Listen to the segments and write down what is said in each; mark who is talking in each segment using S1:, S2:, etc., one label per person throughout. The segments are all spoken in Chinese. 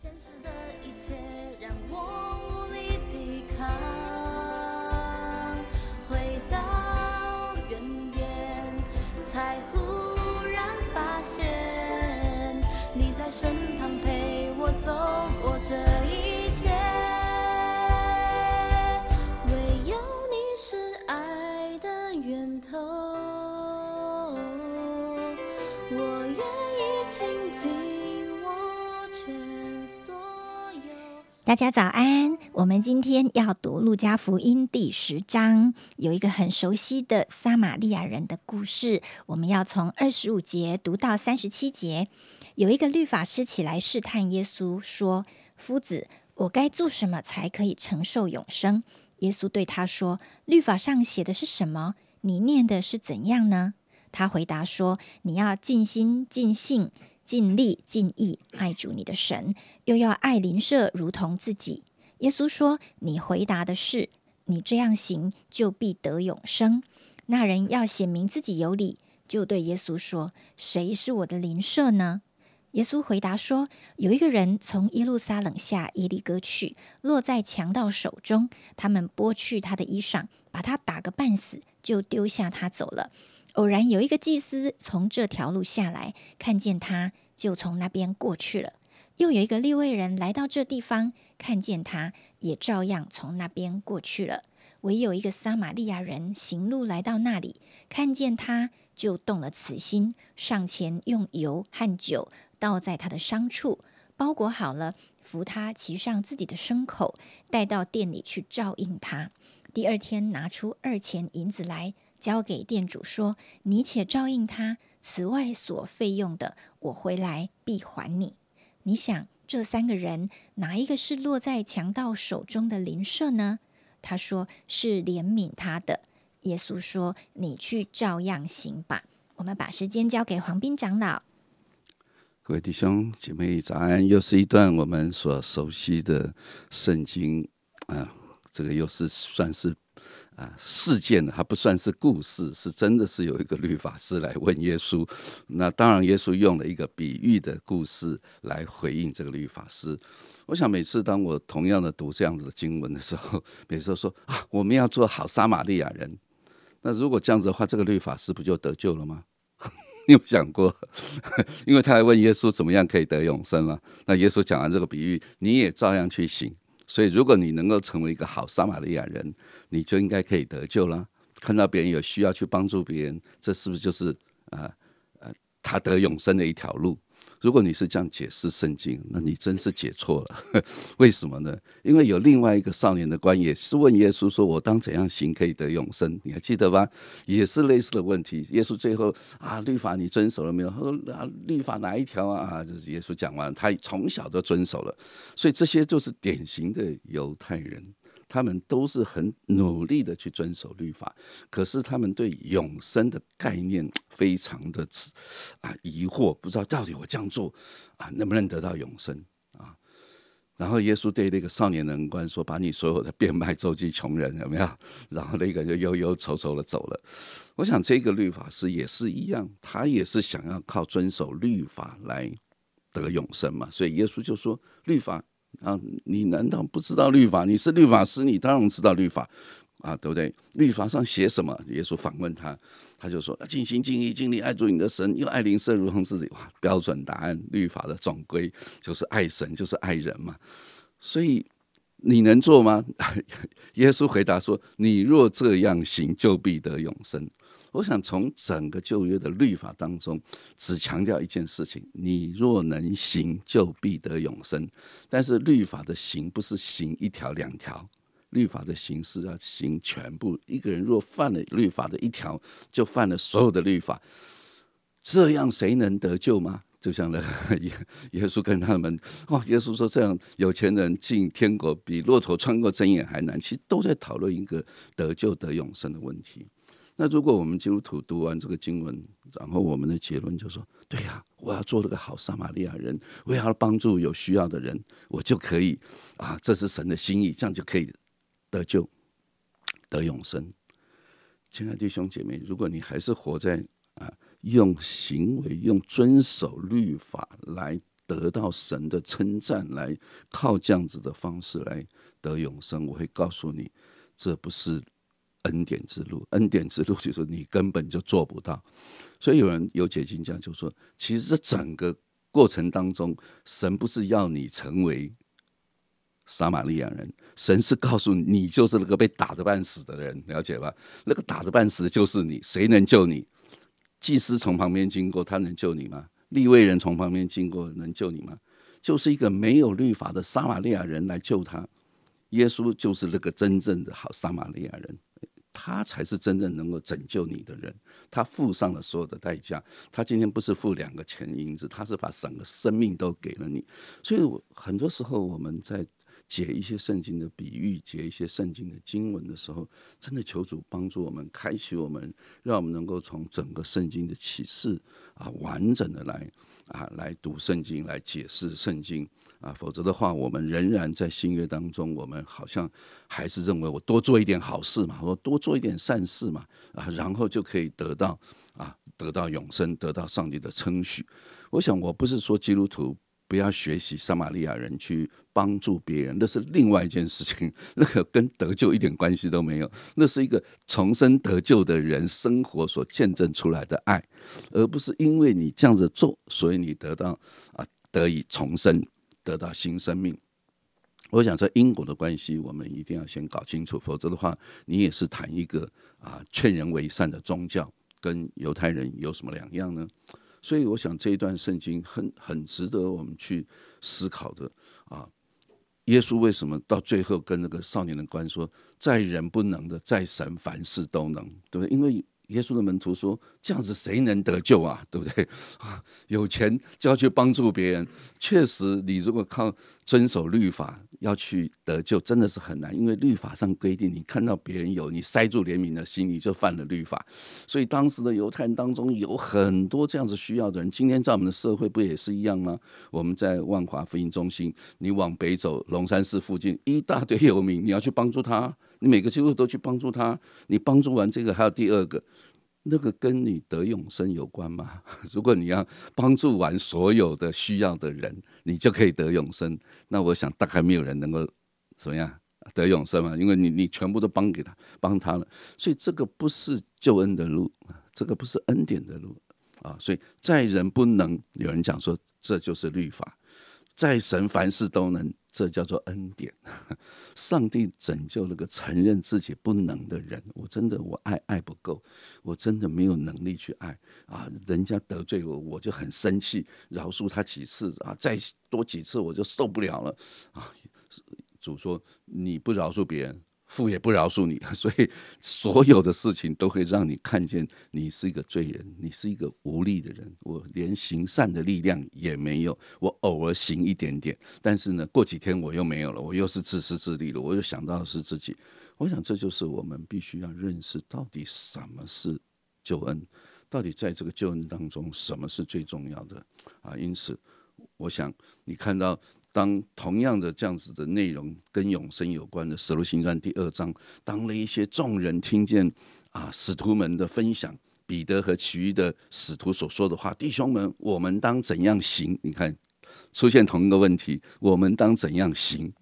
S1: 现实的一切让我无力抵抗，回到原点，才忽然发现你在身旁陪我走过这一切，唯有你是爱的源头，我愿意倾尽。
S2: 大家早安！我们今天要读《路加福音》第十章，有一个很熟悉的撒玛利亚人的故事。我们要从二十五节读到三十七节。有一个律法师起来试探耶稣，说：“夫子，我该做什么才可以承受永生？”耶稣对他说：“律法上写的是什么？你念的是怎样呢？”他回答说：“你要尽心、尽性。”尽力尽意爱主你的神，又要爱邻舍如同自己。耶稣说：“你回答的是，你这样行就必得永生。”那人要显明自己有理，就对耶稣说：“谁是我的邻舍呢？”耶稣回答说：“有一个人从耶路撒冷下耶利哥去，落在强盗手中，他们剥去他的衣裳，把他打个半死，就丢下他走了。”偶然有一个祭司从这条路下来，看见他，就从那边过去了。又有一个利未人来到这地方，看见他，也照样从那边过去了。唯有一个撒玛利亚人行路来到那里，看见他，就动了慈心，上前用油和酒倒在他的伤处，包裹好了，扶他骑上自己的牲口，带到店里去照应他。第二天拿出二钱银子来。交给店主说：“你且照应他，此外所费用的，我回来必还你。”你想这三个人哪一个是落在强盗手中的邻舍呢？他说：“是怜悯他的。”耶稣说：“你去照样行吧。”我们把时间交给黄斌长老。
S3: 各位弟兄姐妹早安！又是一段我们所熟悉的圣经啊，这个又是算是。啊，事件呢，它不算是故事，是真的是有一个律法师来问耶稣。那当然，耶稣用了一个比喻的故事来回应这个律法师。我想，每次当我同样的读这样子的经文的时候，每次都说啊，我们要做好撒玛利亚人。那如果这样子的话，这个律法师不就得救了吗？你有想过？因为他还问耶稣怎么样可以得永生吗？那耶稣讲完这个比喻，你也照样去行。所以，如果你能够成为一个好撒玛利亚人，你就应该可以得救了。看到别人有需要去帮助别人，这是不是就是啊呃他得永生的一条路？如果你是这样解释圣经，那你真是解错了。为什么呢？因为有另外一个少年的官也是问耶稣说：“我当怎样行可以得永生？”你还记得吧？也是类似的问题。耶稣最后啊，律法你遵守了没有？他说：“啊，律法哪一条啊？”啊，就是耶稣讲完，他从小都遵守了。所以这些就是典型的犹太人。他们都是很努力的去遵守律法，可是他们对永生的概念非常的啊疑惑，不知道到底我这样做啊能不能得到永生啊？然后耶稣对那个少年人官说：“把你所有的变卖周济穷人，有没有？” 然后那个就忧忧愁愁的走了。我想这个律法师也是一样，他也是想要靠遵守律法来得永生嘛。所以耶稣就说：“律法。”啊，你难道不知道律法？你是律法师，你当然知道律法啊，对不对？律法上写什么？耶稣反问他，他就说：尽心尽意尽力爱主你的神，又爱邻舍如同自己。哇，标准答案，律法的总归就是爱神，就是爱人嘛。所以你能做吗？耶稣回答说：你若这样行，就必得永生。我想从整个旧约的律法当中，只强调一件事情：你若能行，就必得永生。但是律法的行不是行一条两条，律法的行是要行全部。一个人若犯了律法的一条，就犯了所有的律法。这样谁能得救吗？就像那，耶耶稣跟他们，哦，耶稣说这样有钱人进天国比骆驼穿过针眼还难。其实都在讨论一个得救得永生的问题。那如果我们基督徒读完这个经文，然后我们的结论就说：对呀，我要做这个好撒玛利亚人，我要帮助有需要的人，我就可以啊，这是神的心意，这样就可以得救、得永生。亲爱的弟兄姐妹，如果你还是活在啊用行为、用遵守律法来得到神的称赞，来靠这样子的方式来得永生。我会告诉你，这不是恩典之路，恩典之路就是你根本就做不到。所以有人有解经讲，就说，其实这整个过程当中，神不是要你成为。撒玛利亚人，神是告诉你，你就是那个被打的半死的人，了解吧？那个打的半死的就是你，谁能救你？祭司从旁边经过，他能救你吗？立位人从旁边经过，能救你吗？就是一个没有律法的撒玛利亚人来救他。耶稣就是那个真正的好撒玛利亚人，他才是真正能够拯救你的人。他付上了所有的代价。他今天不是付两个钱银子，他是把整个生命都给了你。所以很多时候我们在。解一些圣经的比喻，解一些圣经的经文的时候，真的求主帮助我们，开启我们，让我们能够从整个圣经的启示啊，完整的来啊，来读圣经，来解释圣经啊。否则的话，我们仍然在新约当中，我们好像还是认为我多做一点好事嘛，我多做一点善事嘛啊，然后就可以得到啊，得到永生，得到上帝的称许。我想，我不是说基督徒。不要学习撒玛利亚人去帮助别人，那是另外一件事情，那个跟得救一点关系都没有。那是一个重生得救的人生活所见证出来的爱，而不是因为你这样子做，所以你得到啊得以重生，得到新生命。我想这因果的关系，我们一定要先搞清楚，否则的话，你也是谈一个啊劝人为善的宗教，跟犹太人有什么两样呢？所以，我想这一段圣经很很值得我们去思考的啊。耶稣为什么到最后跟那个少年的官说：“在人不能的，在神凡事都能，对不对？”因为耶稣的门徒说：“这样子谁能得救啊？对不对？有钱就要去帮助别人，确实，你如果靠遵守律法。”要去得救真的是很难，因为律法上规定，你看到别人有，你塞住怜悯的心，你就犯了律法。所以当时的犹太人当中有很多这样子需要的人。今天在我们的社会不也是一样吗？我们在万华福音中心，你往北走，龙山寺附近一大堆游民，你要去帮助他，你每个机会都去帮助他。你帮助完这个，还有第二个。那个跟你得永生有关吗？如果你要帮助完所有的需要的人，你就可以得永生。那我想大概没有人能够怎么样得永生嘛？因为你你全部都帮给他帮他了，所以这个不是救恩的路，这个不是恩典的路啊！所以在人不能，有人讲说这就是律法。在神凡事都能，这叫做恩典。上帝拯救了个承认自己不能的人，我真的我爱爱不够，我真的没有能力去爱啊！人家得罪我，我就很生气，饶恕他几次啊，再多几次我就受不了了啊！主说你不饶恕别人。父也不饶恕你，所以所有的事情都会让你看见你是一个罪人，你是一个无力的人。我连行善的力量也没有，我偶尔行一点点，但是呢，过几天我又没有了，我又是自私自利了，我又想到的是自己。我想这就是我们必须要认识到底什么是救恩，到底在这个救恩当中什么是最重要的啊？因此，我想你看到。当同样的这样子的内容跟永生有关的《使徒行传》第二章，当了一些众人听见啊使徒们的分享，彼得和其余的使徒所说的话，弟兄们，我们当怎样行？你看，出现同一个问题，我们当怎样行？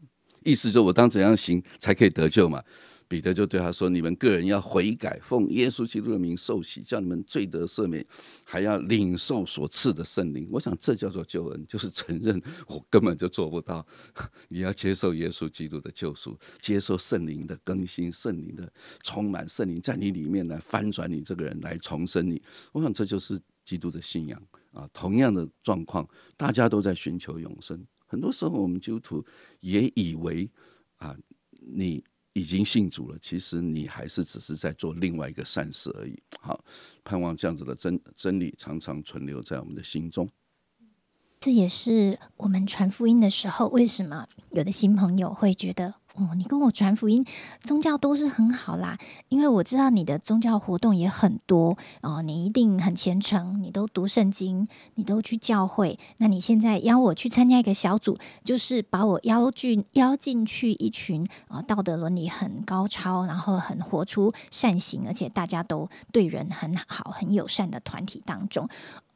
S3: 意思就我当怎样行才可以得救嘛？彼得就对他说：“你们个人要悔改，奉耶稣基督的名受洗，叫你们罪得赦免，还要领受所赐的圣灵。我想这叫做救恩，就是承认我根本就做不到。你要接受耶稣基督的救赎，接受圣灵的更新，圣灵的充满，圣灵在你里面来翻转你这个人，来重生你。我想这就是基督的信仰啊。同样的状况，大家都在寻求永生。很多时候，我们基督徒也以为啊，你。”已经信主了，其实你还是只是在做另外一个善事而已。好，盼望这样子的真真理常常存留在我们的心中。
S2: 这也是我们传福音的时候，为什么有的新朋友会觉得？哦，你跟我传福音，宗教都是很好啦，因为我知道你的宗教活动也很多哦，你一定很虔诚，你都读圣经，你都去教会。那你现在邀我去参加一个小组，就是把我邀进邀进去一群啊道德伦理很高超，然后很活出善行，而且大家都对人很好、很友善的团体当中。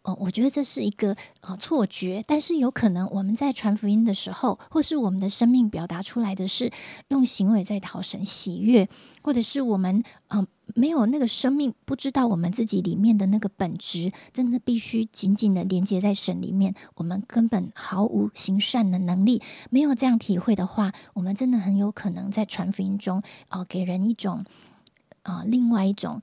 S2: 哦，我觉得这是一个呃错觉，但是有可能我们在传福音的时候，或是我们的生命表达出来的是用行为在讨神喜悦，或者是我们嗯、呃没有那个生命，不知道我们自己里面的那个本质，真的必须紧紧的连接在神里面，我们根本毫无行善的能力。没有这样体会的话，我们真的很有可能在传福音中，哦、给人一种啊、另外一种。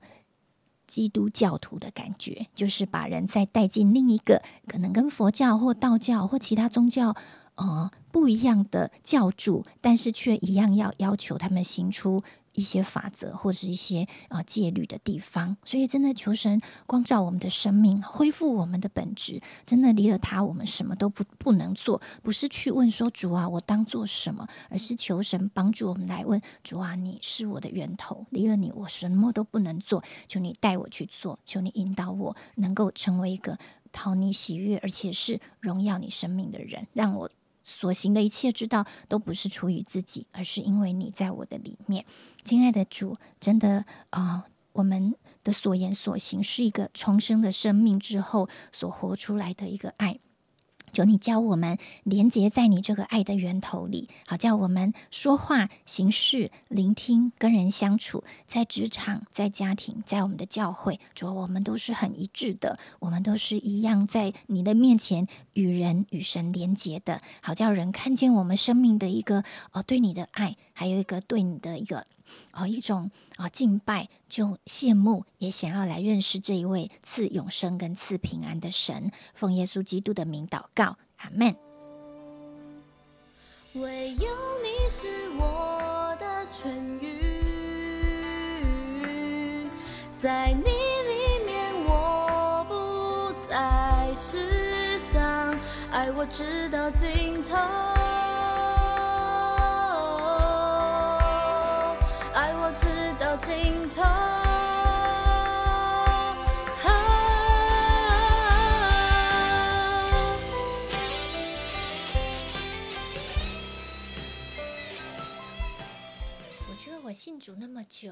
S2: 基督教徒的感觉，就是把人再带进另一个可能跟佛教或道教或其他宗教呃不一样的教主，但是却一样要要求他们行出一些法则或者是一些啊、戒律的地方。所以，真的求神光照我们的生命，恢复我们的本质。真的离了他，我们什么都不不能做。不是去问说主啊，我当做什么，而是求神帮助我们来问主啊，你是我的源头，离了你，我什么都不能做。求你带我去做，求你引导我，能够成为一个讨你喜悦，而且是荣耀你生命的人，让我。所行的一切之道都不是出于自己，而是因为你在我的里面。亲爱的主，真的啊、我们的所言所行是一个重生的生命之后所活出来的一个爱。求你教我们连接在你这个爱的源头里，好叫我们说话、行事、聆听、跟人相处，在职场、在家庭、在我们的教会，主我们都是很一致的，我们都是一样在你的面前与人与神连接的，好叫人看见我们生命的一个哦对你的爱，还有一个对你的一个哦一种啊、敬拜，就羡慕，也想要来认识这一位赐永生跟赐平安的神。奉耶稣基督的名祷告，阿门。
S1: 唯有你是我的痊愈，在你里面我不再失丧，爱我直到尽头，直到尽头。
S2: 我觉得我信主那么久。